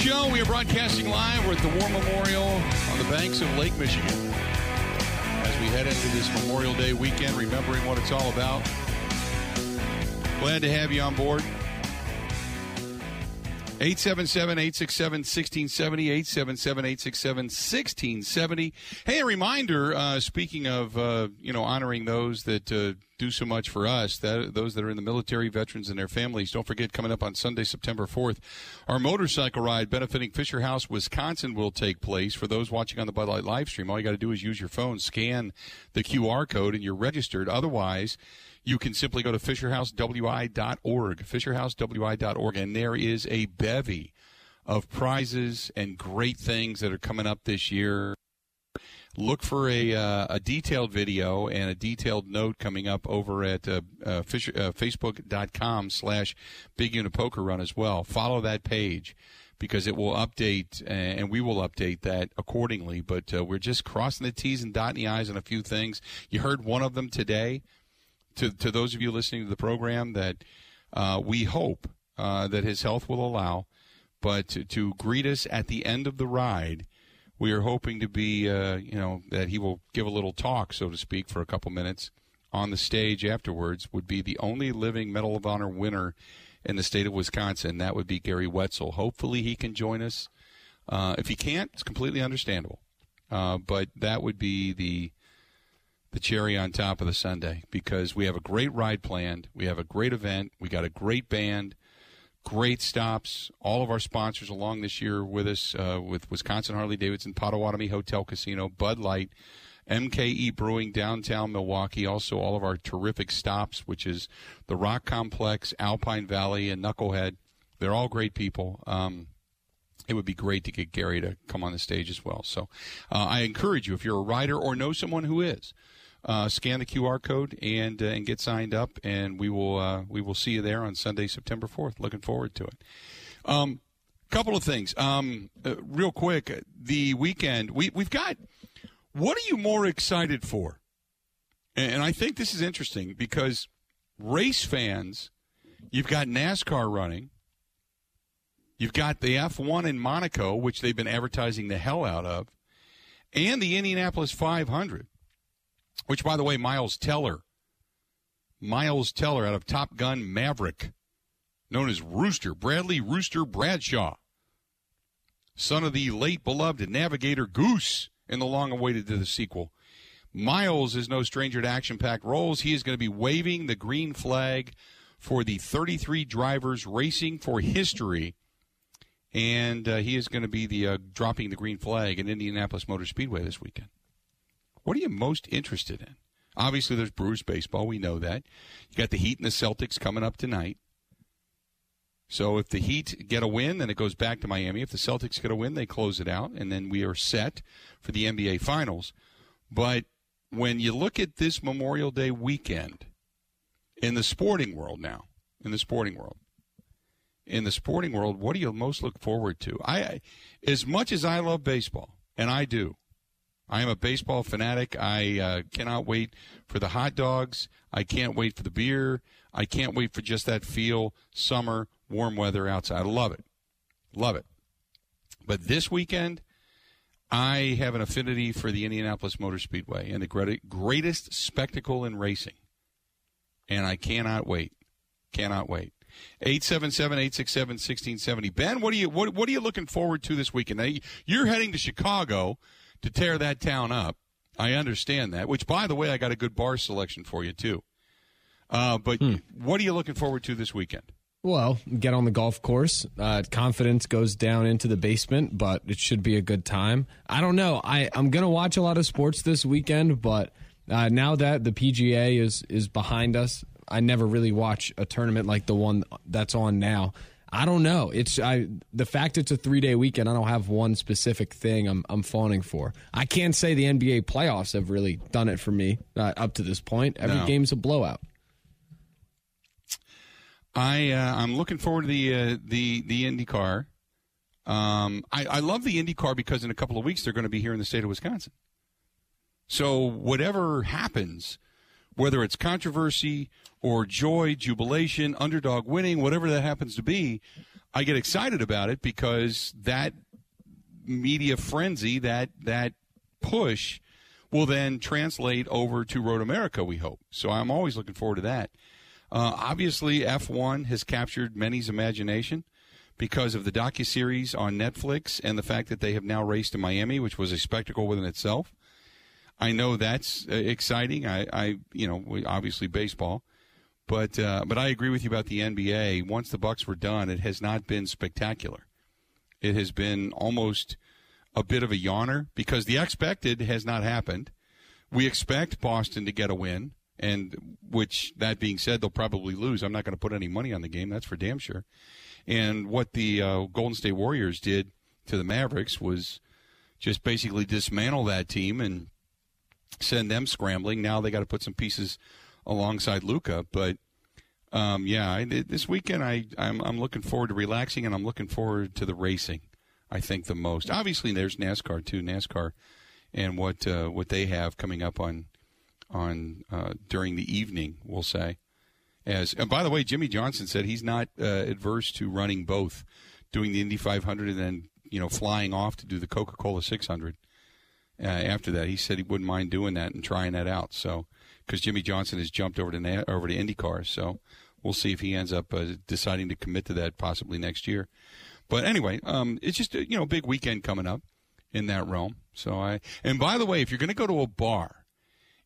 show. We are broadcasting live. We're at the War Memorial on the banks of Lake Michigan. As we head into this Memorial Day weekend, remembering what it's all about. Glad to have you on board. 877 867 1670. 877 867 1670. Hey, a reminder uh, speaking of, uh, you know, honoring those that uh, do so much for us, that, those that are in the military, veterans, and their families, don't forget coming up on Sunday, September 4th, our motorcycle ride benefiting Fisher House, Wisconsin will take place. For those watching on the Bud Light live stream, all you got to do is use your phone, scan the QR code, and you're registered. Otherwise, you can simply go to fisherhousewi.org, fisherhousewi.org, and there is a bevy of prizes and great things that are coming up this year. Look for a, uh, a detailed video and a detailed note coming up over at uh, uh, Fisher, uh, facebook.com slash Big Unit Poker Run as well. Follow that page because it will update and we will update that accordingly. But uh, we're just crossing the T's and dotting the I's on a few things. You heard one of them today to, to those of you listening to the program that uh, we hope uh, that his health will allow, but to, to, greet us at the end of the ride, we are hoping to be, uh, you know, that he will give a little talk, so to speak, for a couple minutes on the stage afterwards. Would be the only living Medal of Honor winner in the state of Wisconsin. That would be Gary Wetzel. Hopefully, he can join us. Uh, if he can't, it's completely understandable. Uh, but that would be the the cherry on top of the Sunday because we have a great ride planned. We have a great event. We got a great band, great stops. All of our sponsors along this year with us uh, with Wisconsin Harley Davidson, Potawatomi Hotel Casino, Bud Light, MKE Brewing, downtown Milwaukee. Also, all of our terrific stops, which is the Rock Complex, Alpine Valley, and Knucklehead. They're all great people. Um, it would be great to get Gary to come on the stage as well. So uh, I encourage you, if you're a rider or know someone who is, uh, scan the QR code and uh, and get signed up, and we will uh, we will see you there on Sunday, September fourth. Looking forward to it. Um, couple of things, um, uh, real quick. The weekend we we've got. What are you more excited for? And, and I think this is interesting because race fans, you've got NASCAR running. You've got the F1 in Monaco, which they've been advertising the hell out of, and the Indianapolis 500 which, by the way, Miles Teller, Miles Teller out of Top Gun Maverick, known as Rooster, Bradley Rooster Bradshaw, son of the late beloved navigator Goose in the long awaited the sequel. Miles is no stranger to action packed roles. He is going to be waving the green flag for the 33 drivers racing for history. And uh, he is going to be the uh, dropping the green flag in Indianapolis Motor Speedway this weekend. What are you most interested in? Obviously, there's Brewers baseball. We know that. You got the Heat and the Celtics coming up tonight. So if the Heat get a win, then it goes back to Miami. If the Celtics get a win, they close it out, and then we are set for the NBA Finals. But when you look at this Memorial Day weekend in the sporting world now, in the sporting world, in the sporting world, what do you most look forward to? I, as much as I love baseball, and I do, I am a baseball fanatic. I uh, cannot wait for the hot dogs. I can't wait for the beer. I can't wait for just that feel, summer, warm weather outside. I love it. Love it. But this weekend, I have an affinity for the Indianapolis Motor Speedway and the greatest spectacle in racing. And I cannot wait. Cannot wait. 877-867-1670. Ben, what are you what, what are you looking forward to this weekend? Now, you're heading to Chicago to tear that town up. I understand that. Which, by the way, I got a good bar selection for you too. Uh, but hmm. what are you looking forward to this weekend? Well, get on the golf course. Uh, confidence goes down into the basement, but it should be a good time. I don't know. I I'm gonna watch a lot of sports this weekend, but uh, now that the PGA is is behind us, I never really watch a tournament like the one that's on now. I don't know. It's I the fact it's a three day weekend. I don't have one specific thing I'm I'm fawning for. I can't say the NBA playoffs have really done it for me uh, up to this point. Every no. game's a blowout. I uh, I'm looking forward to the uh, the the IndyCar. Um, I, I love the IndyCar because in a couple of weeks they're going to be here in the state of Wisconsin. So whatever happens, whether it's controversy or joy, jubilation, underdog winning, whatever that happens to be, I get excited about it because that media frenzy, that that push, will then translate over to Road America. We hope. So I'm always looking forward to that. Uh, obviously, F1 has captured many's imagination because of the docu series on Netflix and the fact that they have now raced in Miami, which was a spectacle within itself. I know that's uh, exciting. I, I, you know, obviously baseball, but uh, but I agree with you about the NBA. Once the Bucks were done, it has not been spectacular. It has been almost a bit of a yawner because the expected has not happened. We expect Boston to get a win, and which that being said, they'll probably lose. I'm not going to put any money on the game. That's for damn sure. And what the uh, Golden State Warriors did to the Mavericks was just basically dismantle that team and send them scrambling. Now they got to put some pieces alongside Luka. but um, yeah, I, this weekend I I'm, I'm looking forward to relaxing and I'm looking forward to the racing. I think the most. Obviously, there's NASCAR too. NASCAR and what uh, what they have coming up on on uh, during the evening. We'll say. As and by the way, Jimmie Johnson said he's not uh, adverse to running both, doing the Indy 500 and then you know flying off to do the Coca Cola 600. Uh, after that, he said he wouldn't mind doing that and trying that out. So because Jimmie Johnson has jumped over to Na- over to IndyCar, so we'll see if he ends up uh, deciding to commit to that possibly next year. But anyway, um, it's just a, you know big weekend coming up in that realm. So I and by the way, if you're going to go to a bar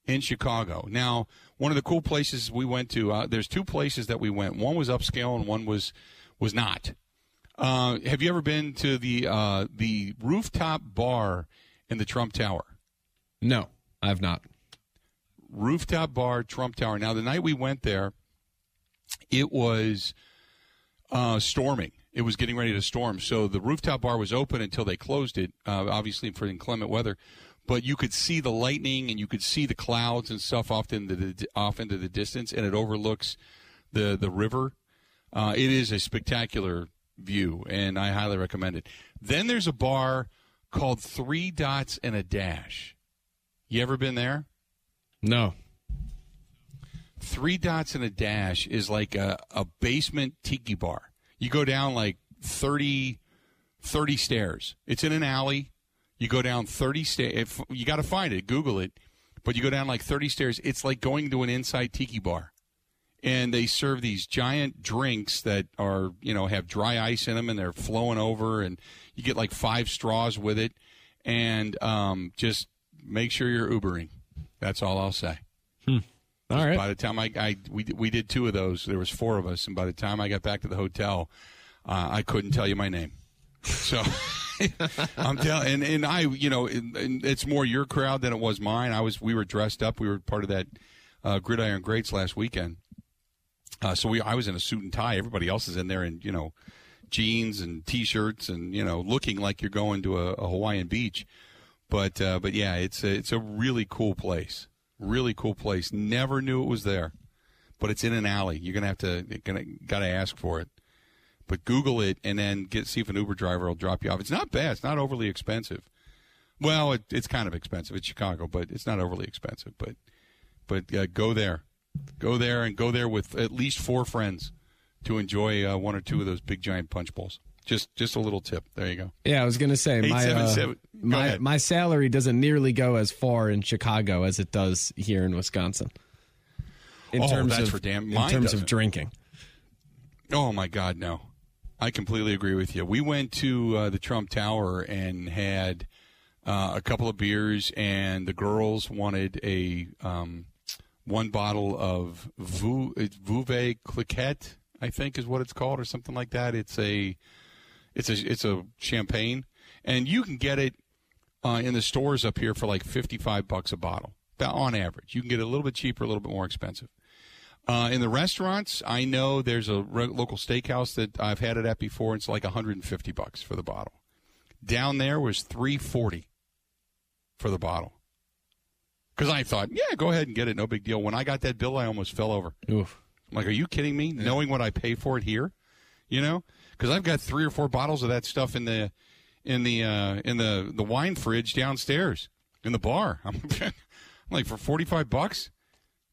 in Chicago, now one of the cool places we went to, uh, there's two places that we went. One was upscale and one was was not. Uh, have you ever been to the uh, the rooftop bar in the Trump Tower? No, I've not. Rooftop bar, Trump Tower. Now the night we went there, it was uh, storming it was getting ready to storm. So the rooftop bar was open until they closed it, uh, obviously for inclement weather. But you could see the lightning and you could see the clouds and stuff off into the off into the distance, and it overlooks the the river. Uh, it is a spectacular view, and I highly recommend it. Then there's a bar called Three Dots and a Dash. You ever been there? No. Three Dots and a Dash is like a, a basement tiki bar you go down like 30, 30 stairs. It's in an alley. You go down 30 stairs. You got to find it. Google it. But you go down like 30 stairs. It's like going to an inside tiki bar. And they serve these giant drinks that are, you know, have dry ice in them and they're flowing over. And you get like five straws with it. And um, just make sure you're Ubering. That's all I'll say. Hmm. All right. By the time I, I we we did two of those, there was four of us, and by the time I got back to the hotel, uh, I couldn't tell you my name. So I'm telling, and and I, you know, it's more your crowd than it was mine. I was, we were dressed up. We were part of that uh, Gridiron Greats last weekend. Uh, so we, I was in a suit and tie. Everybody else is in there in you know jeans and t-shirts and you know looking like you're going to a, a Hawaiian beach. But uh, but yeah, it's a, it's a really cool place. Really cool place. Never knew it was there, but it's in an alley. You're gonna have to gonna gotta ask for it. But Google it and then get see if an Uber driver will drop you off. It's not bad. It's not overly expensive. Well, it, it's kind of expensive. It's Chicago, but it's not overly expensive. But but uh, go there, go there, and go there with at least four friends to enjoy uh, one or two of those big giant punch bowls. Just just a little tip. There you go. Yeah, I was going to say my uh, my ahead. my salary doesn't nearly go as far in Chicago as it does here in Wisconsin. In oh, terms of damn, in terms doesn't. of drinking. Oh my God, no! I completely agree with you. We went to uh, the Trump Tower and had uh, a couple of beers, and the girls wanted a um, one bottle of Veuve Clicquot, I think is what it's called, or something like that. It's a it's a it's a champagne, and you can get it uh, in the stores up here for like fifty five bucks a bottle, on average. You can get it a little bit cheaper, a little bit more expensive. Uh, in the restaurants, I know there's a re- local steakhouse that I've had it at before. It's like 150 bucks for the bottle. Down there was 340 for the bottle. Because I thought, yeah, go ahead and get it, no big deal. When I got that bill, I almost fell over. Oof. I'm like, are you kidding me? Yeah. Knowing what I pay for it here, you know? Because I've got three or four bottles of that stuff in the in the uh, in the the wine fridge downstairs in the bar. I'm, like for forty five bucks.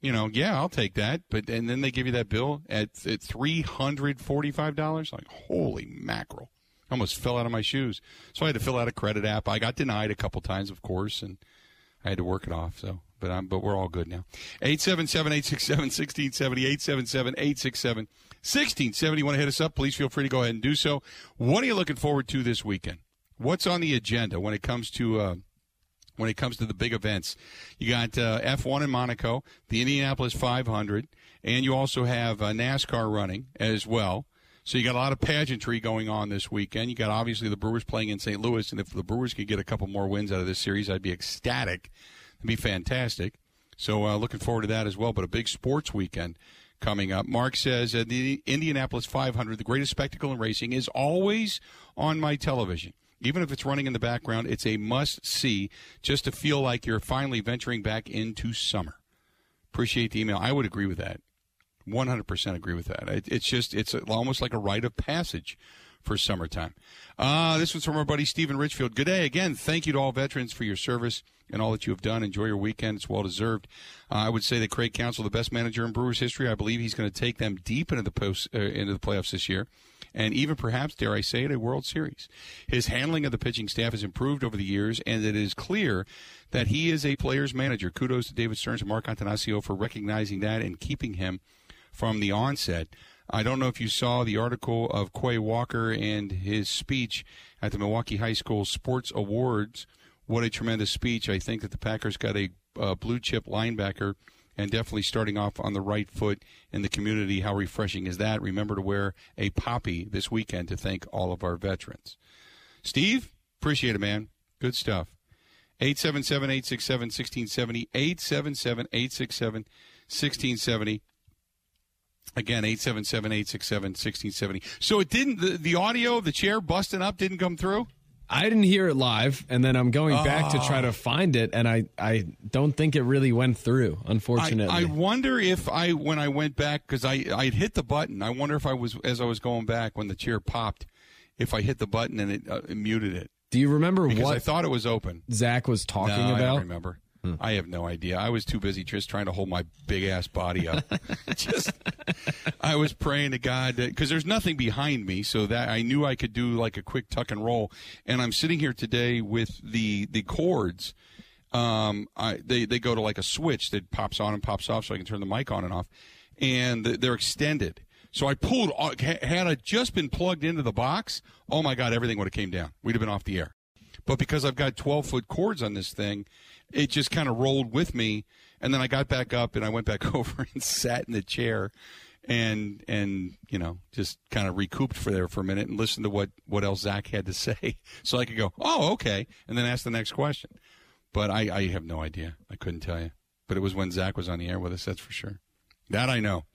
you know, yeah, I'll take that. But and then they give you that bill at at three hundred forty five dollars. Like holy mackerel! I almost fell out of my shoes. So I had to fill out a credit app. I got denied a couple times, of course, and I had to work it off. So, but I'm but we're all good now. 877-867-1670, 877-867-1670. Want to hit us up? Please feel free to go ahead and do so. What are you looking forward to this weekend? What's on the agenda when it comes to uh, when it comes to the big events. You got uh, F1 in Monaco, the Indianapolis 500, and you also have uh, NASCAR running as well. So you got a lot of pageantry going on this weekend. You got obviously the Brewers playing in St. Louis, and if the Brewers could get a couple more wins out of this series, I'd be ecstatic. It'd be fantastic. So uh, looking forward to that as well. But a big sports weekend coming up. Mark says uh, the Indianapolis 500, the greatest spectacle in racing, is always on my television. Even if it's running in the background, it's a must see just to feel like you're finally venturing back into summer. Appreciate the email. I would agree with that. 100% agree with that. it's just, it's almost like a rite of passage for summertime. Uh, this was from our buddy Stephen Richfield. Good day again. Thank you to all veterans for your service and all that you have done. Enjoy your weekend. It's well deserved. Uh, I would say that Craig Counsell, the best manager in Brewers history, I believe he's going to take them deep into the post uh, into the playoffs this year and even perhaps, dare I say it, a World Series. His handling of the pitching staff has improved over the years, and it is clear that he is a player's manager. Kudos to David Stearns and Mark Attanasio for recognizing that and keeping him from the onset. I don't know if you saw the article of Quay Walker and his speech at the Milwaukee High School Sports Awards. What a tremendous speech. I think that the Packers got a uh, blue chip linebacker and definitely starting off on the right foot in the community. How refreshing is that? Remember to wear a poppy this weekend to thank all of our veterans. Steve, appreciate it, man. Good stuff. 877 867 1670. 877 867 1670. Again, 877 867 1670. So it didn't, the, the audio of the chair busting up didn't come through? I didn't hear it live, and then I'm going back to try to ah. find it, and I, I don't think it really went through. Unfortunately, I, I wonder if I when I went back because I I hit the button. I wonder if I was as I was going back when the chair popped, if I hit the button and it, uh, it muted it. Do you remember because what I thought it was open? Zach was talking no, about. I don't remember. Hmm. I have no idea. I was too busy just trying to hold my big ass body up. just, I was praying to God because there's nothing behind me, so that I knew I could do like a quick tuck and roll. And I'm sitting here today with the the cords. Um, I, they they go to like a switch that pops on and pops off, so I can turn the mic on and off, and they're extended. So I pulled. Had I just been plugged into the box, oh my God, everything would have came down. We'd have been off the air. But because I've got 12 foot cords on this thing, it just kind of rolled with me. And then I got back up and I went back over and sat in the chair and and you know just kind of recouped for there for a minute and listened to what what else Zach had to say, so I could go, oh okay, and then ask the next question. But I I have no idea. I couldn't tell you. But it was when Zach was on the air with us. That's for sure. That I know.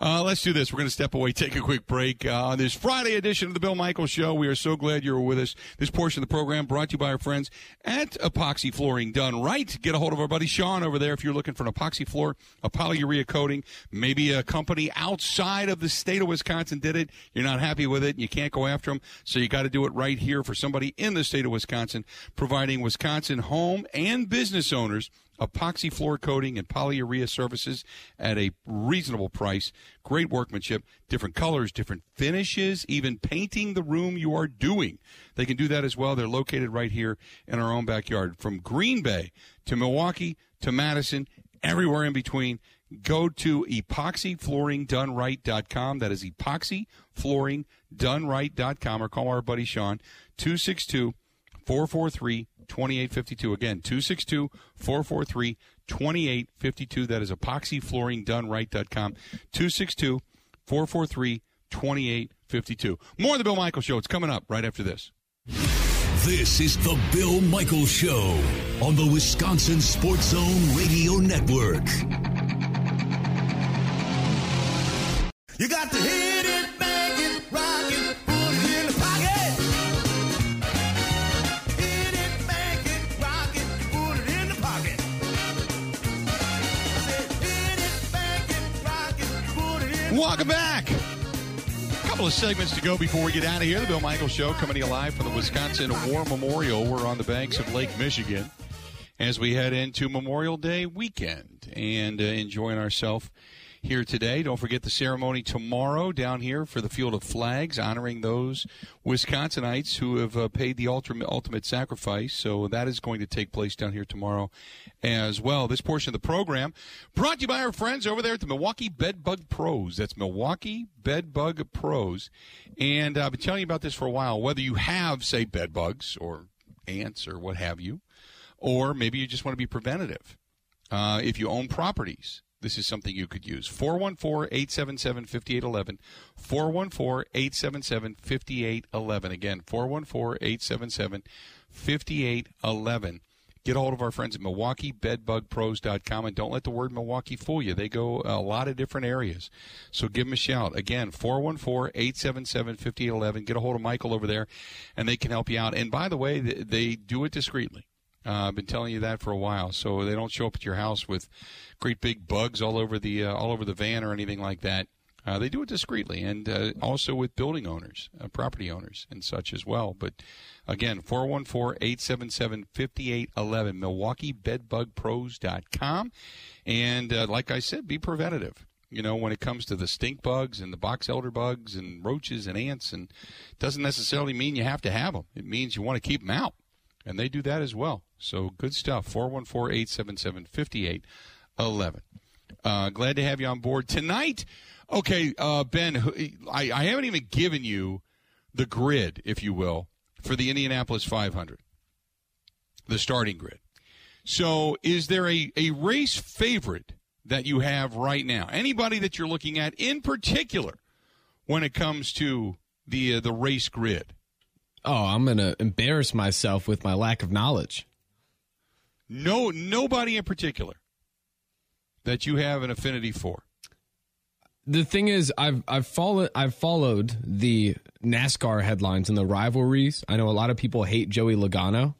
Uh, let's do this. We're going to step away, take a quick break uh, on this Friday edition of the Bill Michaels Show. We are so glad you're with us. This portion of the program brought to you by our friends at Epoxy Flooring Done Right. Get a hold of our buddy Sean over there if you're looking for an epoxy floor, a polyurea coating. Maybe a company outside of the state of Wisconsin did it. You're not happy with it and you can't go after them. So you got to do it right here for somebody in the state of Wisconsin, providing Wisconsin home and business owners – epoxy floor coating and polyurea services at a reasonable price. Great workmanship, different colors, different finishes, even painting the room you are doing. They can do that as well. They're located right here in our own backyard. From Green Bay to Milwaukee to Madison, everywhere in between. Go to epoxyflooringdoneright.com. That is epoxyflooringdoneright.com or call our buddy Sean, 262 443 2852. Again, 262 443 2852. That is epoxyflooringdoneright.com. 262 443 2852. More of the Bill Michael Show. It's coming up right after this. This is the Bill Michael Show on the Wisconsin Sports Zone Radio Network. You got to hit Welcome back. A couple of segments to go before we get out of here. The Bill Michael Show coming to you live from the Wisconsin War Memorial. We're on the banks of Lake Michigan. as we head into Memorial Day weekend and uh, enjoying ourselves here today. Don't forget the ceremony tomorrow down here for the Field of Flags, honoring those Wisconsinites who have uh, paid the ultimate, ultimate sacrifice. So that is going to take place down here tomorrow as well. This portion of the program brought to you by our friends over there at the Milwaukee Bedbug Pros. That's Milwaukee Bedbug Pros. And I've been telling you about this for a while. Whether you have, say, bed bugs or ants or what have you, or maybe you just want to be preventative. Uh, if you own properties, this is something you could use. 414 877 5811. 414 877 5811. Again, 414 877 5811. Get a hold of our friends at MilwaukeeBedBugPros.com and don't let the word Milwaukee fool you. They go a lot of different areas. So give them a shout. Again, 414 877 5811. Get a hold of Michael over there and they can help you out. And by the way, they do it discreetly. Uh, I've been telling you that for a while, so they don't show up at your house with great big bugs all over the uh, all over the van or anything like that. Uh, they do it discreetly, and uh, also with building owners, uh, property owners, and such as well. But again, 414-877-5811, MilwaukeeBedBugPros.com, and uh, like I said, be preventative. You know, when it comes to the stink bugs and the box elder bugs and roaches and ants, and doesn't necessarily mean you have to have them. It means you want to keep them out, and they do that as well. So good stuff. 414-877-5811. Uh, glad to have you on board tonight. Okay, uh, Ben, I, I haven't even given you the grid, if you will, for the Indianapolis 500, the starting grid. So, is there a, a race favorite that you have right now? Anybody that you're looking at in particular when it comes to the uh, the race grid? Oh, I'm going to embarrass myself with my lack of knowledge. No, nobody in particular that you have an affinity for. The thing is, I've I've followed I've followed the NASCAR headlines and the rivalries. I know a lot of people hate Joey Logano.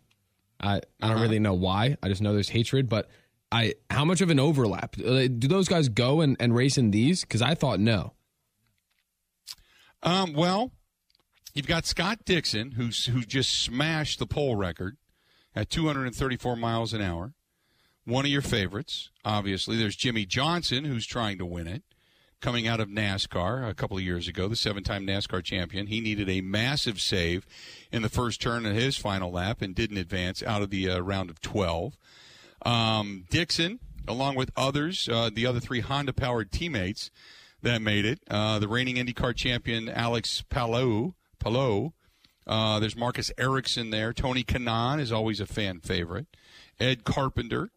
I I don't uh-huh. really know why. I just know there's hatred, but I how much of an overlap do those guys go and, and race in these? Because I thought no. Um. Well, you've got Scott Dixon, who's who just smashed the pole record at 234 miles an hour. One of your favorites, obviously. There's Jimmie Johnson, who's trying to win it coming out of NASCAR a couple of years ago, the seven time NASCAR champion. He needed a massive save in the first turn of his final lap and didn't advance out of the uh, round of 12. Um, Dixon, along with others, uh, the other three Honda powered teammates that made it, uh, the reigning IndyCar champion Alex Palou. Palou. Uh, there's Marcus Ericsson there. Tony Kanaan is always a fan favorite. Ed Carpenter.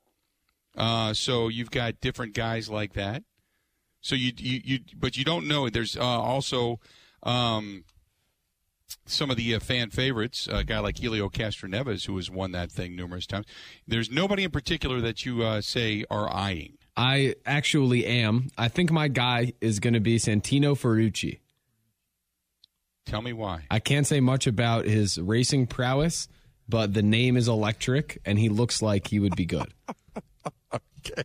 Uh, so you've got different guys like that. So you you, you but you don't know. There's uh, also um, some of the uh, fan favorites, a guy like Helio Castroneves, who has won that thing numerous times. There's nobody in particular that you uh, say are eyeing. I actually am. I think my guy is going to be Santino Ferrucci. Tell me why. I can't say much about his racing prowess, but the name is electric, and he looks like he would be good. okay.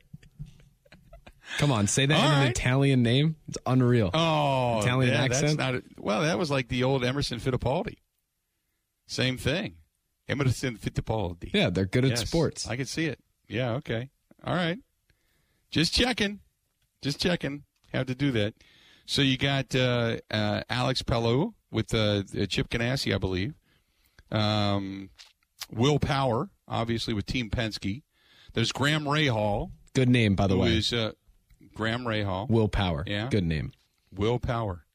Come on, say that All in right. an Italian name. It's unreal. Oh, Italian yeah, accent. A, well, that was like the old Emerson Fittipaldi. Same thing. Emerson Fittipaldi. Yeah, they're good yes, at sports. I can see it. Yeah. Okay. All right. Just checking. Just checking. Have to do that. So you got uh, uh, Alex Palou with uh, Chip Ganassi, I believe. Um, Will Power, obviously with Team Penske. There's Graham Rahal. Good name, by the way. Is, uh, Graham Rahal. Willpower. Yeah. Good name. Will Power.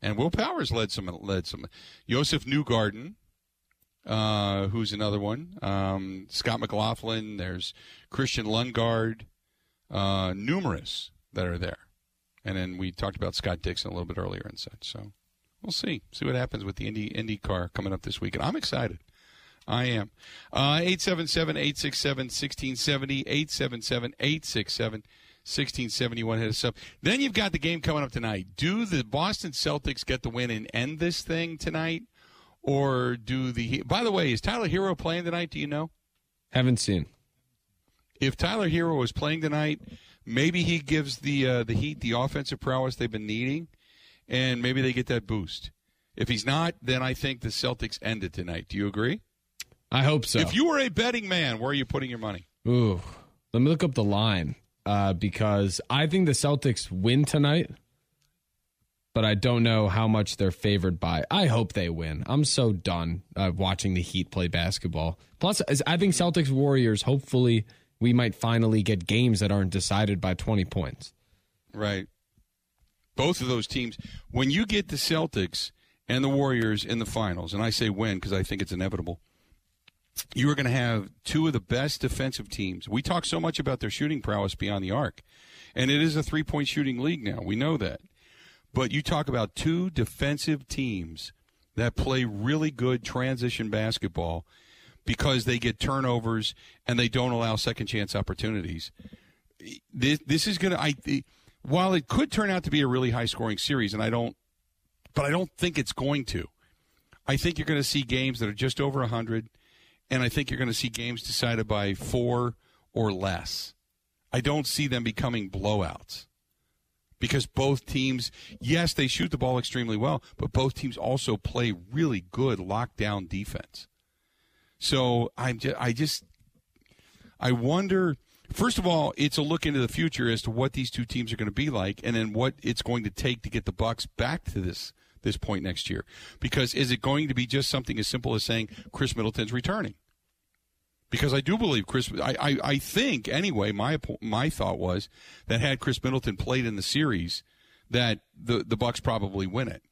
And Will Powers led some led some. Josef Newgarden, uh, who's another one. Um, Scott McLaughlin. There's Christian Lundgaard. Uh, numerous that are there. And then we talked about Scott Dixon a little bit earlier and such. So we'll see. See what happens with the Indy Indy car coming up this weekend. I'm excited. I am. Uh, 877 867 1670. 877 867 1671 hit us up. Then you've got the game coming up tonight. Do the Boston Celtics get the win and end this thing tonight? Or do the. By the way, is Tyler Herro playing tonight? Do you know? Haven't seen. If Tyler Herro is playing tonight, maybe he gives the uh, the Heat the offensive prowess they've been needing, and maybe they get that boost. If he's not, then I think the Celtics end it tonight. Do you agree? I hope so. If you were a betting man, where are you putting your money? Ooh, let me look up the line uh, because I think the Celtics win tonight, but I don't know how much they're favored by. I hope they win. I'm so done uh, watching the Heat play basketball. Plus, I think Celtics Warriors. Hopefully, we might finally get games that aren't decided by 20 points. Right. Both of those teams. When you get the Celtics and the Warriors in the finals, and I say win because I think it's inevitable you are going to have two of the best defensive teams. We talk so much about their shooting prowess beyond the arc, and it is a three point shooting league now. We know that. But you talk about two defensive teams that play really good transition basketball because they get turnovers and they don't allow second chance opportunities. This, this is going to, I, while it could turn out to be a really high scoring series, and I don't, but I don't think it's going to. I think you're going to see games that are just over 100 and I think you're going to see games decided by four or less. I don't see them becoming blowouts because both teams, yes, they shoot the ball extremely well, but both teams also play really good lockdown defense. So I'm just, I just, I wonder. First of all, it's a look into the future as to what these two teams are going to be like, and then what it's going to take to get the Bucks back to this this point next year. Because is it going to be just something as simple as saying Khris Middleton's returning? Because I do believe Chris, I, I, I think anyway, my my thought was that had Khris Middleton played in the series, that the the Bucks probably win it.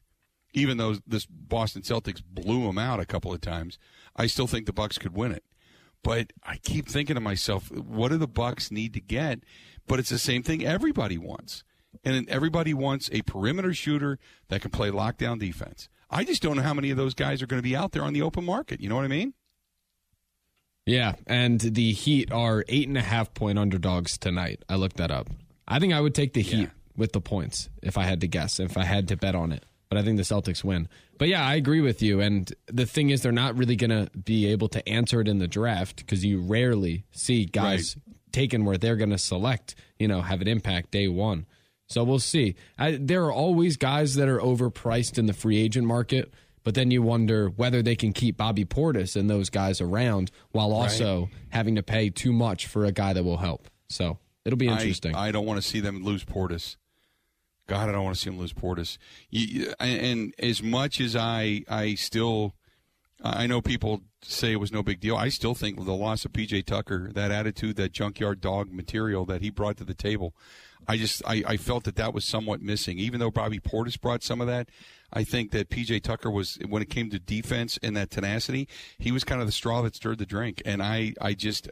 Even though this Boston Celtics blew them out a couple of times, I still think the Bucks could win it. But I keep thinking to myself, what do the Bucks need to get? But it's the same thing everybody wants and everybody wants a perimeter shooter that can play lockdown defense. I just don't know how many of those guys are going to be out there on the open market. You know what I mean? Yeah, and the Heat are eight and a half point underdogs tonight. I looked that up. I think I would take the Heat yeah. with the points if I had to guess, if I had to bet on it. But I think the Celtics win. But yeah, I agree with you. And the thing is, they're not really going to be able to answer it in the draft because you rarely see guys right. taken where they're going to select, you know, have an impact day one. So we'll see. I, there are always guys that are overpriced in the free agent market, but then you wonder whether they can keep Bobby Portis and those guys around while also right. having to pay too much for a guy that will help. So it'll be interesting. I, I don't want to see them lose Portis. God, I don't want to see him lose Portis. You, and as much as I, I still, I know people say it was no big deal. I still think the loss of PJ Tucker, that attitude, that junkyard dog material that he brought to the table, I just I, I felt that that was somewhat missing. Even though Bobby Portis brought some of that, I think that PJ Tucker was when it came to defense and that tenacity, he was kind of the straw that stirred the drink. And I I just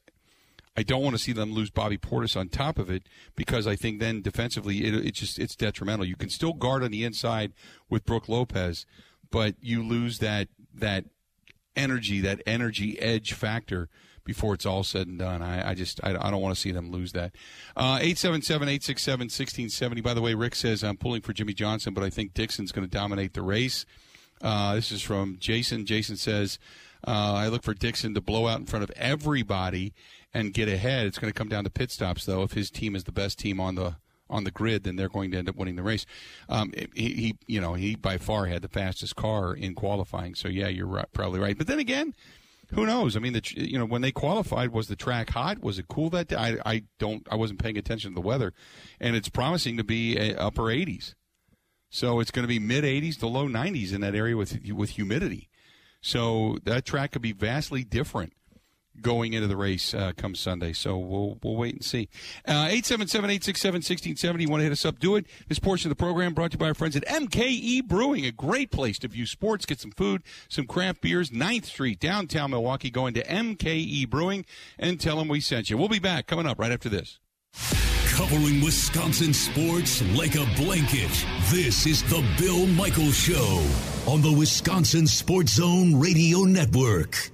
I don't want to see them lose Bobby Portis on top of it because I think then defensively it, it just it's detrimental. You can still guard on the inside with Brook Lopez, but you lose that that energy, that energy edge factor before it's all said and done. I, I just I, I, don't want to see them lose that. Uh, eight seven seven eight six seven sixteen seventy. By the way, Rick says I'm pulling for Jimmie Johnson, but I think Dixon's going to dominate the race. Uh, this is from Jason. Jason says uh, I look for Dixon to blow out in front of everybody and get ahead. It's going to come down to pit stops though. If his team is the best team on the on the grid, then they're going to end up winning the race. Um, he, he, you know, he by far had the fastest car in qualifying. So yeah, you're right, probably right. But then again, who knows? I mean, the you know when they qualified, was the track hot? Was it cool that day? I, I don't I wasn't paying attention to the weather, and it's promising to be upper 80s. So it's going to be mid 80s to low 90s in that area with with humidity. So that track could be vastly different going into the race uh, come Sunday. So we'll we'll wait and see. Uh, eight seven seven eight six seven sixteen seventy. You want to hit us up? Do it. This portion of the program brought to you by our friends at MKE Brewing, a great place to view sports, get some food, some craft beers. 9th Street, downtown Milwaukee. Going to MKE Brewing and tell them we sent you. We'll be back coming up right after this. Covering Wisconsin sports like a blanket. This is the Bill Michaels Show on the Wisconsin Sports Zone Radio Network.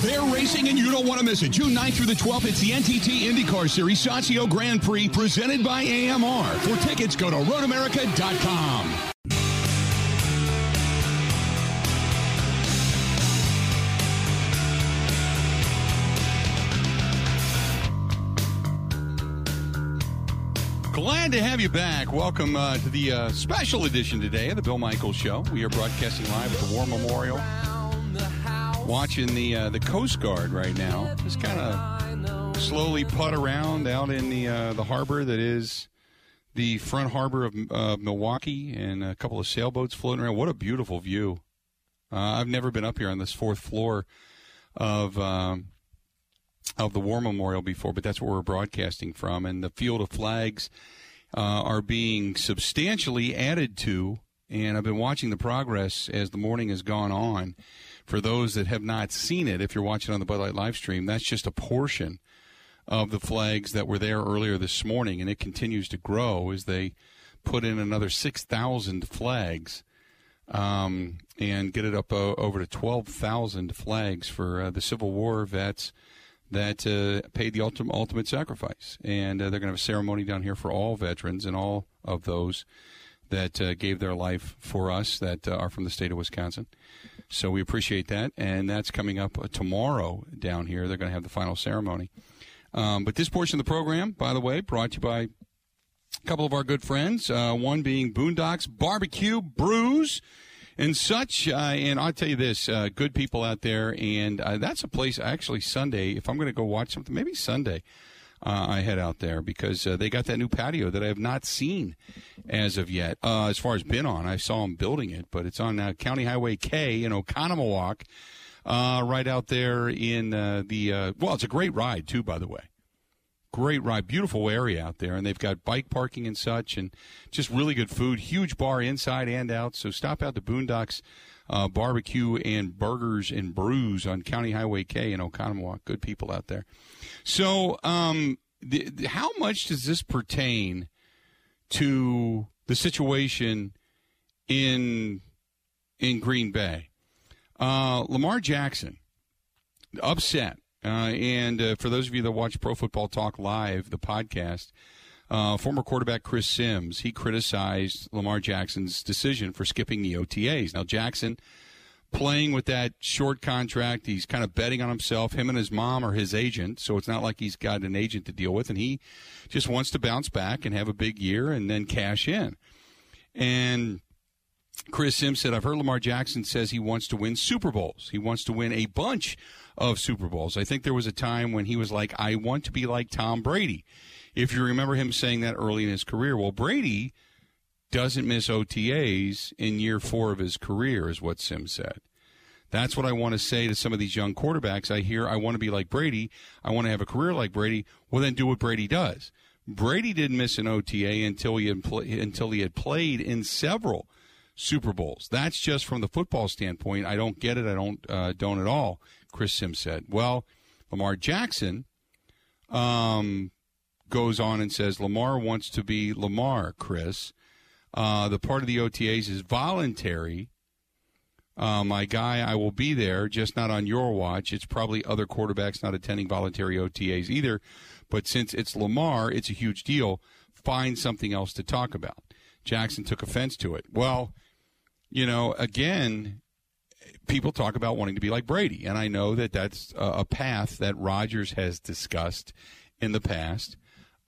They're racing and you don't want to miss it. June 9th through the 12th, it's the NTT IndyCar Series Sonsio Grand Prix presented by AMR. For tickets, go to roadamerica.com. Glad to have you back. Welcome uh, to the uh, special edition today of the Bill Michaels Show. We are broadcasting live at the War Memorial watching the uh, the Coast Guard right now. Just kind of slowly putt around out in the uh, the harbor that is the front harbor of uh, Milwaukee, and a couple of sailboats floating around. What a beautiful view! Uh, I've never been up here on this fourth floor of um, of the War Memorial before, but that's where we're broadcasting from. And the field of flags uh, are being substantially added to, and I've been watching the progress as the morning has gone on. For those that have not seen it, if you're watching on the Bud Light live stream, that's just a portion of the flags that were there earlier this morning, and it continues to grow as they put in another 6,000 flags um, and get it up uh, over to 12,000 flags for uh, the Civil War vets that uh, paid the ultimate, ultimate sacrifice. And uh, they're going to have a ceremony down here for all veterans and all of those that uh, gave their life for us that uh, are from the state of Wisconsin. So we appreciate that. And that's coming up uh, tomorrow down here. They're going to have the final ceremony. Um, but this portion of the program, by the way, brought to you by a couple of our good friends, uh, one being Boondocks Barbecue Brews and such. Uh, and I'll tell you this, uh, good people out there, and uh, that's a place. Actually, Sunday, if I'm going to go watch something, maybe Sunday. Uh, I head out there because uh, they got that new patio that I have not seen as of yet. Uh, as far as been on, I saw them building it, but it's on County Highway K in Oconomowoc, right out there in the. well, it's a great ride too, by the way great ride, beautiful area out there, and they've got bike parking and such, and just really good food. Huge bar inside and out. So stop out to Boondocks uh, Barbecue and Burgers and Brews on County Highway K in Oconomowoc. Good people out there. So, um, how much does this pertain to the situation in in Green Bay? Uh, Lamar Jackson upset uh, and uh, for those of you that watch Pro Football Talk Live, the podcast, uh, former quarterback Chris Sims, he criticized Lamar Jackson's decision for skipping the OTAs. Now, Jackson playing with that short contract, he's kind of betting on himself. Him and his mom are his agent, so it's not like he's got an agent to deal with, and he just wants to bounce back and have a big year and then cash in. And Chris Sims said, I've heard Lamar Jackson says he wants to win Super Bowls. He wants to win a bunch of Super Bowls. I think there was a time when he was like, I want to be like Tom Brady. If you remember him saying that early in his career, well, Brady doesn't miss OTAs in year four of his career, is what Sims said. That's what I want to say to some of these young quarterbacks. I hear I want to be like Brady. I want to have a career like Brady. Well, then do what Brady does. Brady didn't miss an OTA until he had until he had played in several Super Bowls. That's just from the football standpoint. I don't get it. I don't uh, don't at all. Chris Sims said. Well, Lamar Jackson um, goes on and says Lamar wants to be Lamar, Chris. Uh, the part of the OTAs is voluntary. Uh, my guy, I will be there, just not on your watch. It's probably other quarterbacks not attending voluntary OTAs either. But since it's Lamar, it's a huge deal. Find something else to talk about. Jackson took offense to it. Well, you know, again, people talk about wanting to be like Brady, and I know that that's a path that Rodgers has discussed in the past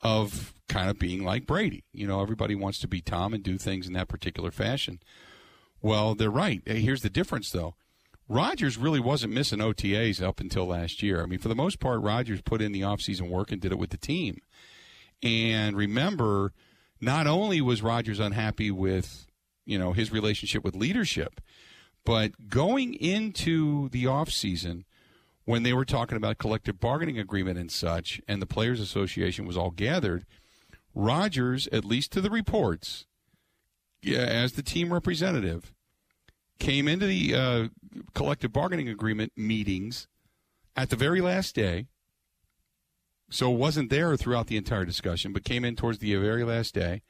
of kind of being like Brady. You know, everybody wants to be Tom and do things in that particular fashion. Well, they're right. Here's the difference, though. Rodgers really wasn't missing OTAs up until last year. I mean, for the most part, Rodgers put in the offseason work and did it with the team. And remember, not only was Rodgers unhappy with, you know, his relationship with leadership – but going into the offseason, when they were talking about collective bargaining agreement and such, and the Players Association was all gathered, Rodgers, at least to the reports, as the team representative, came into the uh, collective bargaining agreement meetings at the very last day. So wasn't there throughout the entire discussion, but came in towards the very last day,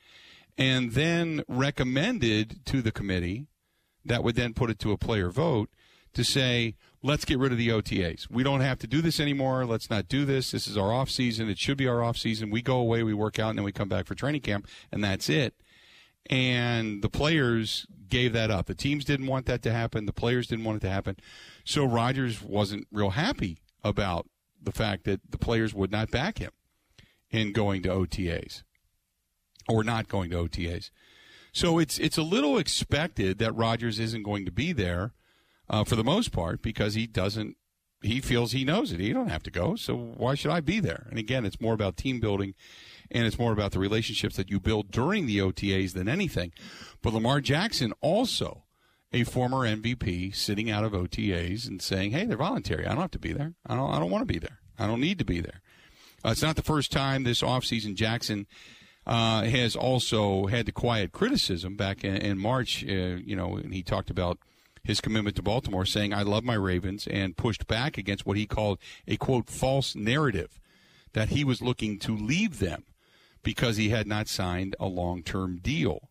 and then recommended to the committee that would then put it to a player vote to say, let's get rid of the OTAs. We don't have to do this anymore. Let's not do this. This is our off season. It should be our off season. We go away, we work out, and then we come back for training camp, and that's it. And the players gave that up. The teams didn't want that to happen. The players didn't want it to happen. So Rodgers wasn't real happy about the fact that the players would not back him in going to OTAs or not going to OTAs. So it's it's a little expected that Rodgers isn't going to be there uh, for the most part because he doesn't he feels he knows it. He don't have to go, so why should I be there? And again, it's more about team building, and it's more about the relationships that you build during the OTAs than anything. But Lamar Jackson also a former MVP sitting out of OTAs and saying, "Hey, they're voluntary. I don't have to be there. I don't. I don't want to be there. I don't need to be there." Uh, it's not the first time this offseason Jackson uh, has also had the quiet criticism back in, in March. Uh, you know, and he talked about his commitment to Baltimore, saying, I love my Ravens, and pushed back against what he called a quote, false narrative that he was looking to leave them because he had not signed a long term deal.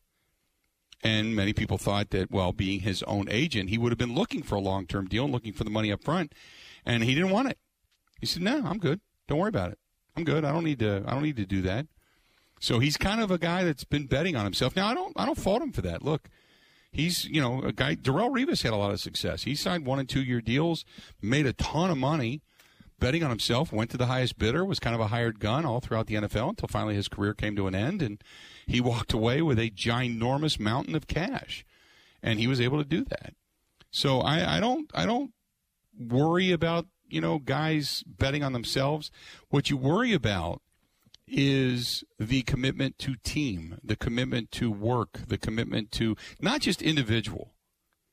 And many people thought that, well, being his own agent, he would have been looking for a long term deal and looking for the money up front. And he didn't want it. He said, No, I'm good. Don't worry about it. I'm good. I don't need to I don't need to do that. So he's kind of a guy that's been betting on himself. Now I don't I don't fault him for that. Look, he's you know a guy. Darrelle Revis had a lot of success. He signed one and two year deals, made a ton of money, betting on himself. Went to the highest bidder. Was kind of a hired gun all throughout the NFL until finally his career came to an end, and he walked away with a ginormous mountain of cash, and he was able to do that. So I, I don't I don't worry about you know guys betting on themselves. What you worry about is the commitment to team, the commitment to work, the commitment to not just individual.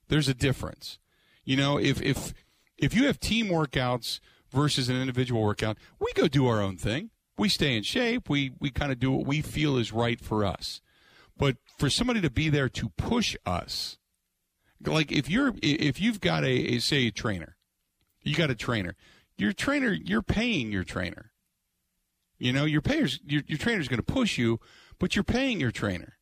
There's a difference. You know, if if if you have team workouts versus an individual workout, we go do our own thing. We stay in shape. We we kind of do what we feel is right for us. But for somebody to be there to push us, like if you're if you've got a, a say a trainer, you got a trainer. Your trainer, you're paying your trainer. You know, your payers, your, your trainer's going to push you, but you're paying your trainer.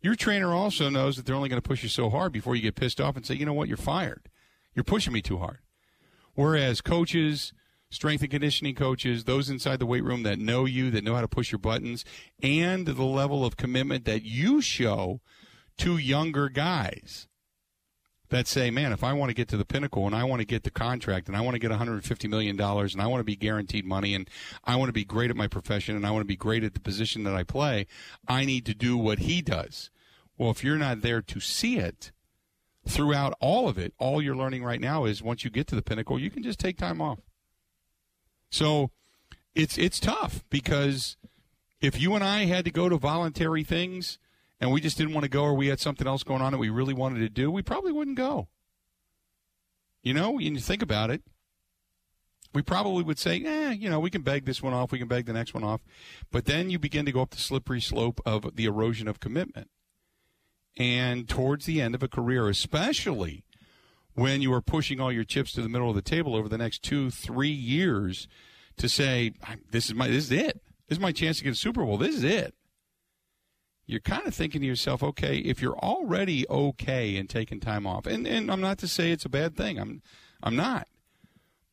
Your trainer also knows that they're only going to push you so hard before you get pissed off and say, you know what, you're fired. You're pushing me too hard. Whereas coaches, strength and conditioning coaches, those inside the weight room that know you, that know how to push your buttons, and the level of commitment that you show to younger guys that say, man, if I want to get to the pinnacle and I want to get the contract and I want to get $150 million and I want to be guaranteed money and I want to be great at my profession and I want to be great at the position that I play, I need to do what he does. Well, if you're not there to see it throughout all of it, all you're learning right now is once you get to the pinnacle, you can just take time off. So it's it's tough because if you and I had to go to voluntary things and we just didn't want to go or we had something else going on that we really wanted to do, we probably wouldn't go. You know, you think about it, we probably would say, eh, you know, we can beg this one off, we can beg the next one off. But then you begin to go up the slippery slope of the erosion of commitment. And towards the end of a career, especially when you are pushing all your chips to the middle of the table over the next two, three years to say, this is my, this is it. This is my chance to get a Super Bowl. This is it you're kind of thinking to yourself, okay, if you're already okay and taking time off, and, and I'm not to say it's a bad thing, I'm I'm not.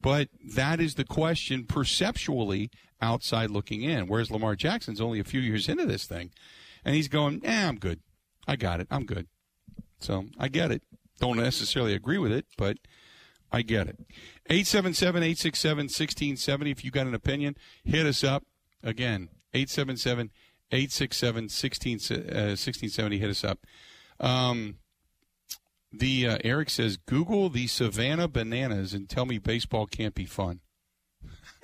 But that is the question perceptually outside looking in. Whereas Lamar Jackson's only a few years into this thing, and he's going, eh, I'm good. I got it. I'm good. So I get it. Don't necessarily agree with it, but I get it. 877 867 1670. If you got an opinion, hit us up. Again, 877 867 1670. Uh, hit us up. Um, the uh, Eric says, Google the Savannah Bananas and tell me baseball can't be fun.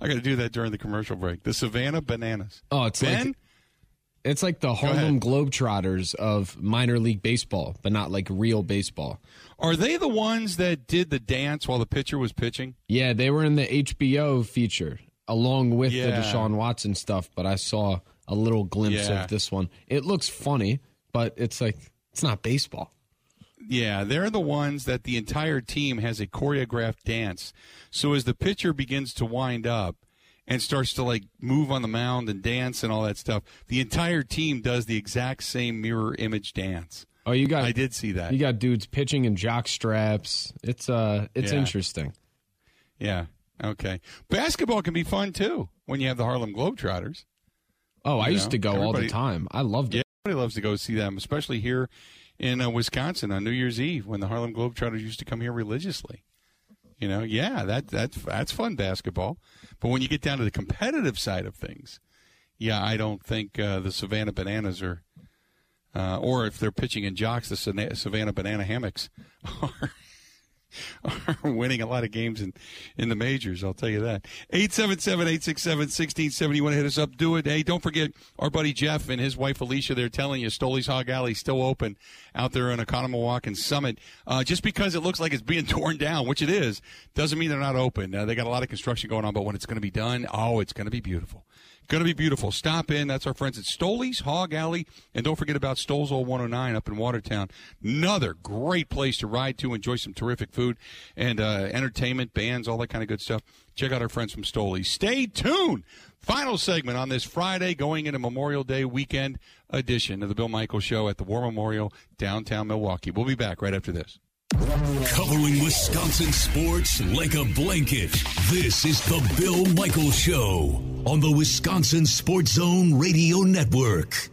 I got to do that during the commercial break. The Savannah Bananas. Oh, it's ben? like it's like the Harlem Globetrotters of minor league baseball, but not like real baseball. Are they the ones that did the dance while the pitcher was pitching? Yeah, they were in the HBO feature along with yeah. the Deshaun Watson stuff, but I saw a little glimpse yeah. of this one. It looks funny, but it's like it's not baseball. Yeah, they're the ones that the entire team has a choreographed dance. So as the pitcher begins to wind up and starts to like move on the mound and dance and all that stuff, the entire team does the exact same mirror image dance. Oh, you got I did see that. You got dudes pitching in jock straps. It's uh it's yeah. interesting. Yeah. Okay. Basketball can be fun too when you have the Harlem Globetrotters. Oh, I used to go all the time. I loved it. Yeah, everybody loves to go see them, especially here in uh, Wisconsin on New Year's Eve when the Harlem Globetrotters used to come here religiously. You know, yeah, that that's that's fun basketball. But when you get down to the competitive side of things, yeah, I don't think uh, the Savannah Bananas are, uh, or if they're pitching in jocks, the Savannah Banana Hammocks are are winning a lot of games in, in the majors. I'll tell you that. 877-867-1670. You want to hit us up? Do it. Hey, don't forget our buddy Jeff and his wife Alicia. They're telling you Stoley's Hog Alley still open out there in Oconomowoc and Summit. Uh, just because it looks like it's being torn down, which it is, doesn't mean they're not open. Uh, they got a lot of construction going on, but when it's going to be done, oh, it's going to be beautiful. Going to be beautiful. Stop in. That's our friends at Stoley's Hog Alley. And don't forget about Stoll's Old 109 up in Watertown. Another great place to ride to, enjoy some terrific food and uh, entertainment, bands, all that kind of good stuff. Check out our friends from Stoley's. Stay tuned. Final segment on this Friday, going into Memorial Day weekend edition of the Bill Michaels Show at the War Memorial, downtown Milwaukee. We'll be back right after this. Covering Wisconsin sports like a blanket. This is the Bill Michaels Show on the Wisconsin Sports Zone Radio Network.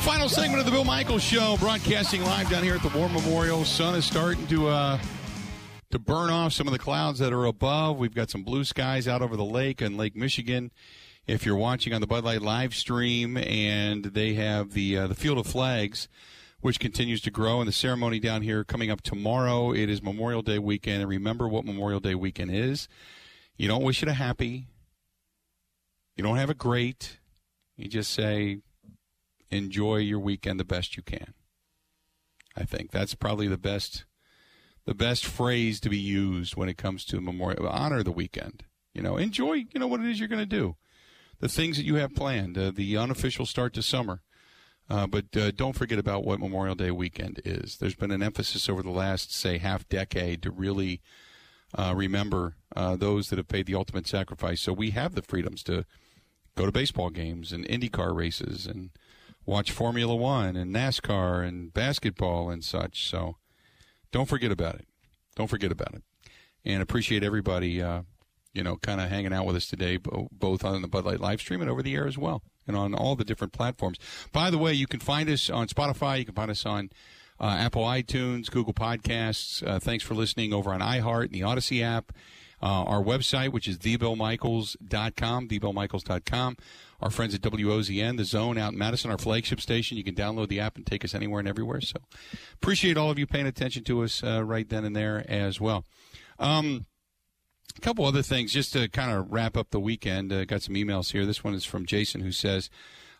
Final segment of the Bill Michaels Show, broadcasting live down here at the War Memorial. Sun is starting to uh, to burn off some of the clouds that are above. We've got some blue skies out over the lake and Lake Michigan. If you're watching on the Bud Light live stream, and they have the uh, the Field of Flags, which continues to grow, and the ceremony down here coming up tomorrow. It is Memorial Day weekend, and remember what Memorial Day weekend is. You don't wish it a happy. You don't have a great. You just say, enjoy your weekend the best you can. I think that's probably the best the best phrase to be used when it comes to memorial honor the weekend. You know, enjoy, you know what it is you're going to do. The things that you have planned, uh, the unofficial start to summer. Uh, but uh, don't forget about what Memorial Day weekend is. There's been an emphasis over the last, say, half decade to really uh, remember uh, those that have paid the ultimate sacrifice. So we have the freedoms to go to baseball games and IndyCar races and watch Formula One and NASCAR and basketball and such. So don't forget about it. Don't forget about it. And appreciate everybody, uh, you know, kind of hanging out with us today, both on the Bud Light live stream and over the air as well, and on all the different platforms. By the way, you can find us on Spotify. You can find us on uh, Apple iTunes, Google Podcasts. Uh, thanks for listening over on iHeart and the Odyssey app. Uh, our website, which is thebillmichaels.com, thebillmichaels.com. Our friends at WOZN, the Zone out in Madison, our flagship station. You can download the app and take us anywhere and everywhere. So appreciate all of you paying attention to us uh, right then and there as well. Um, a couple other things just to kind of wrap up the weekend. Uh, got some emails here. This one is from Jason who says,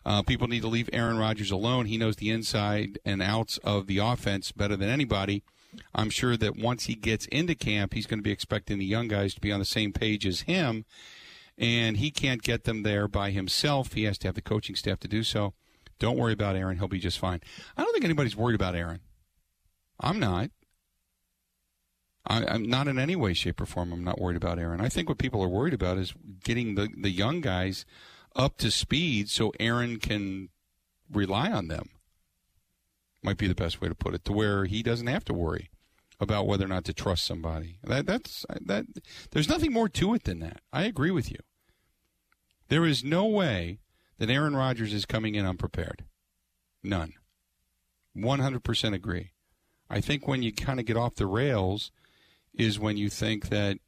uh, people need to leave Aaron Rodgers alone. He knows the inside and outs of the offense better than anybody. I'm sure that once he gets into camp, he's going to be expecting the young guys to be on the same page as him, and he can't get them there by himself. He has to have the coaching staff to do so. Don't worry about Aaron; he'll be just fine. I don't think anybody's worried about Aaron. I'm not. I, am not in any way, shape, or form. I'm not worried about Aaron. I think what people are worried about is getting the the young guys up to speed so Aaron can rely on them might be the best way to put it, to where he doesn't have to worry about whether or not to trust somebody. That that's that. There's nothing more to it than that. I agree with you. There is no way that Aaron Rodgers is coming in unprepared. None. 100% agree. I think when you kind of get off the rails is when you think that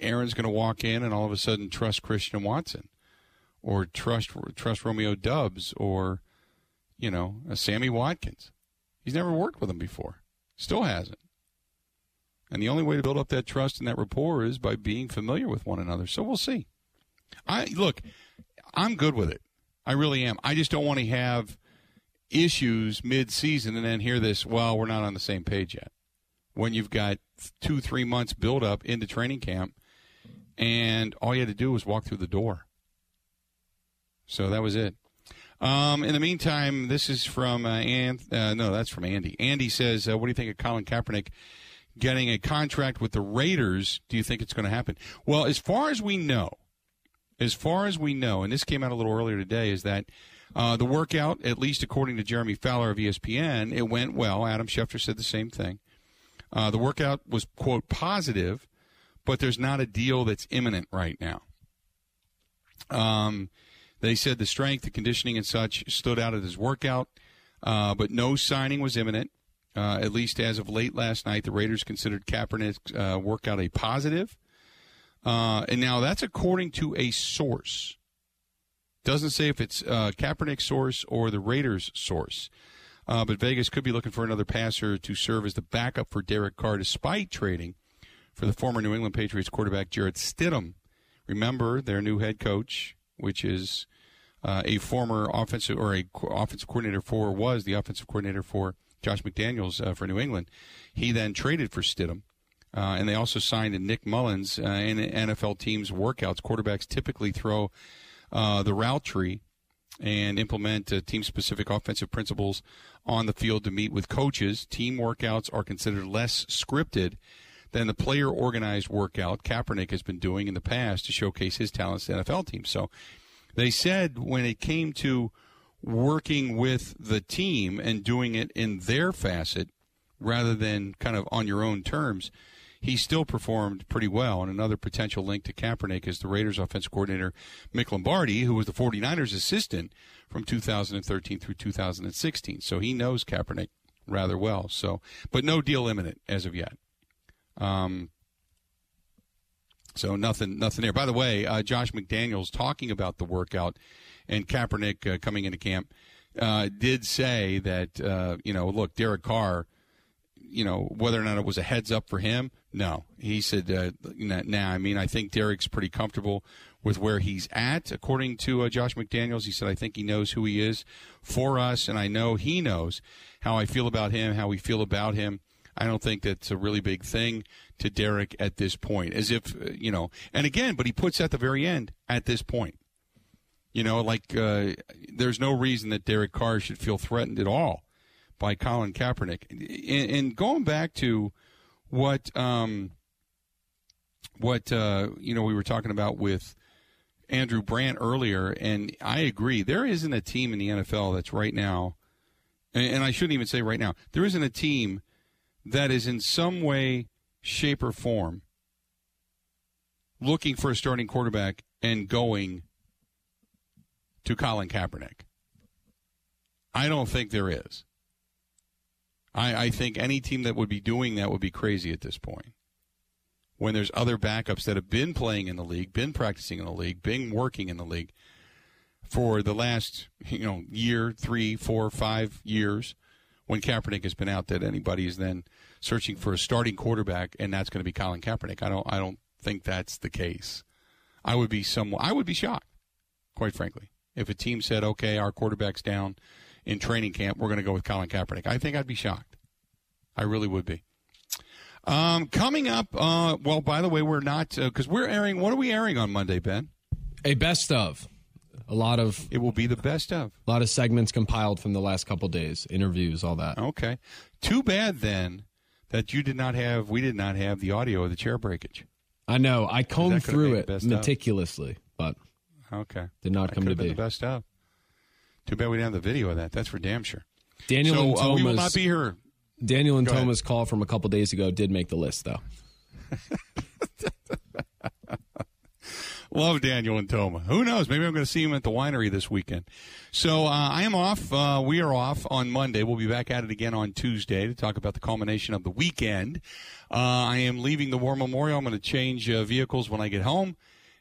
Aaron's going to walk in and all of a sudden trust Christian Watson or trust trust Romeo Doubs or you know, a Sammy Watkins. He's never worked with him before. Still hasn't. And the only way to build up that trust and that rapport is by being familiar with one another. So we'll see. I look, I'm good with it. I really am. I just don't want to have issues mid-season and then hear this, well, we're not on the same page yet. When you've got 2 3 months build up into training camp and all you had to do was walk through the door. So that was it. Um, in the meantime, this is from uh, Anth- uh, no, that's from Andy. Andy says, uh, "What do you think of Colin Kaepernick getting a contract with the Raiders? Do you think it's going to happen?" Well, as far as we know, as far as we know, and this came out a little earlier today, is that uh, the workout, at least according to Jeremy Fowler of ESPN, it went well. Adam Schefter said the same thing. Uh, the workout was quote positive, but there's not a deal that's imminent right now. Um, they said the strength, the conditioning, and such stood out at his workout, uh, but no signing was imminent. Uh, at least as of late last night, the Raiders considered Kaepernick's uh, workout a positive. Uh, and now that's according to a source. Doesn't say if it's uh, Kaepernick's source or the Raiders' source. Uh, but Vegas could be looking for another passer to serve as the backup for Derek Carr, despite trading for the former New England Patriots quarterback Jarrett Stidham. Remember their new head coach, which is uh, a former offensive or a co- offensive coordinator for was the offensive coordinator for Josh McDaniels uh, for New England. He then traded for Stidham. Uh, and they also signed Nick Mullens uh, in NFL teams' workouts. Quarterbacks typically throw uh, the route tree and implement uh, team specific offensive principles on the field to meet with coaches. Team workouts are considered less scripted than the player organized workout Kaepernick has been doing in the past to showcase his talents to NFL teams. So they said when it came to working with the team and doing it in their facet rather than kind of on your own terms, he still performed pretty well. And another potential link to Kaepernick is the Raiders offensive coordinator Mick Lombardi, who was the 49ers assistant from 2013 through 2016. So he knows Kaepernick rather well. So, but no deal imminent as of yet. Um, so nothing, nothing there. By the way, uh, Josh McDaniels talking about the workout and Kaepernick uh, coming into camp uh, did say that uh, you know, look, Derek Carr, you know, whether or not it was a heads up for him, no. He said, uh, nah, I mean, I think Derek's pretty comfortable with where he's at, according to uh, Josh McDaniels. He said, I think he knows who he is for us, and I know he knows how I feel about him, how we feel about him. I don't think that's a really big thing to Derek at this point. As if, uh, you know, and again, but he puts at the very end, at this point. You know, like uh, there's no reason that Derek Carr should feel threatened at all by Colin Kaepernick. And, and going back to what um, what uh, you know we were talking about with Andrew Brandt earlier, and I agree. There isn't a team in the NFL that's right now, and, and I shouldn't even say right now. There isn't a team that is in some way, shape, or form looking for a starting quarterback and going to Colin Kaepernick. I don't think there is. I, I think any team that would be doing that would be crazy at this point. When there's other backups that have been playing in the league, been practicing in the league, been working in the league for the last you know year, three, four, five years, when Kaepernick has been out, that anybody is then searching for a starting quarterback, and that's going to be Colin Kaepernick. I don't I don't think that's the case. I would be somewhat I would be shocked, quite frankly, if a team said, "Okay, our quarterback's down in training camp, we're going to go with Colin Kaepernick." I think I'd be shocked. I really would be. Um, coming up, uh, well, by the way, we're not because uh, we're airing. What are we airing on Monday, Ben? A best of. A lot of It will be the best of. a lot of segments compiled from the last couple days, interviews, all that. Okay. Too bad then that you did not have. We did not have the audio of the chair breakage. I know. I combed through it best of. meticulously, but Okay. did not That come to be. the best of. Too bad we didn't have the video of that. That's for damn sure. Daniel so and uh, we will not Thomas, be here. Daniel and Go ahead. Thomas' call from a couple days ago did make the list, though. Love Daniel and Toma. Who knows? Maybe I'm going to see him at the winery this weekend. So uh, I am off. Uh, we are off on Monday. We'll be back at it again on Tuesday to talk about the culmination of the weekend. Uh, I am leaving the War Memorial. I'm going to change uh, vehicles when I get home.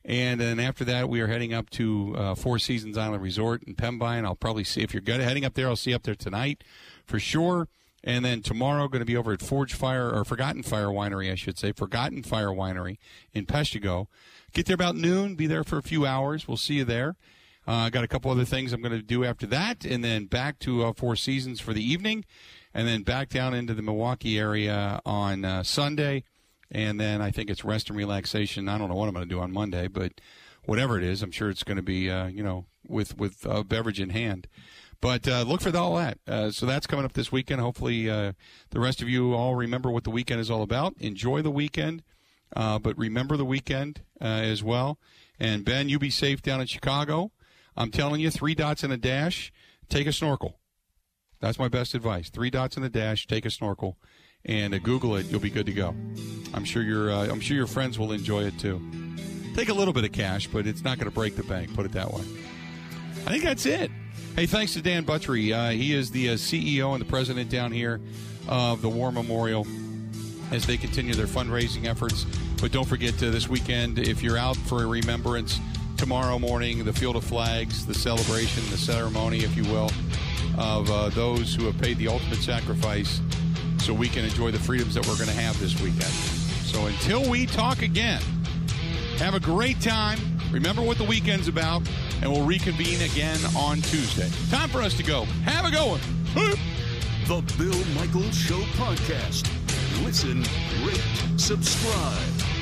And then after that, we are heading up to uh, Four Seasons Island Resort in Pembine. I'll probably see if you're good heading up there. I'll see you up there tonight for sure. And then tomorrow, going to be over at Forge Fire or Forgotten Fire Winery, I should say, Forgotten Fire Winery in Peshtigo. Get there about noon. Be there for a few hours. We'll see you there. Uh, I got a couple other things I'm going to do after that, and then back to uh, Four Seasons for the evening, and then back down into the Milwaukee area on uh, Sunday, and then I think it's rest and relaxation. I don't know what I'm going to do on Monday, but whatever it is, I'm sure it's going to be uh, you know with with a beverage in hand. But uh, look for all that. Uh, so that's coming up this weekend. Hopefully, uh, the rest of you all remember what the weekend is all about. Enjoy the weekend, uh, but remember the weekend uh, as well. And Ben, you be safe down in Chicago. I'm telling you, three dots and a dash. Take a snorkel. That's my best advice. Three dots in a dash. Take a snorkel, and uh, Google it. You'll be good to go. I'm sure your uh, I'm sure your friends will enjoy it too. Take a little bit of cash, but it's not going to break the bank. Put it that way. I think that's it. Hey, thanks to Dan Buttrey. Uh, he is the uh, CEO and the president down here of the War Memorial as they continue their fundraising efforts. But don't forget uh, this weekend, if you're out for a remembrance, tomorrow morning, the Field of Flags, the celebration, the ceremony, if you will, of those who have paid the ultimate sacrifice so we can enjoy the freedoms that we're going to have this weekend. So until we talk again, have a great time. Remember what the weekend's about, and we'll reconvene again on Tuesday. Time for us to go. Have a go. The Bill Michaels Show Podcast. Listen, rate, subscribe.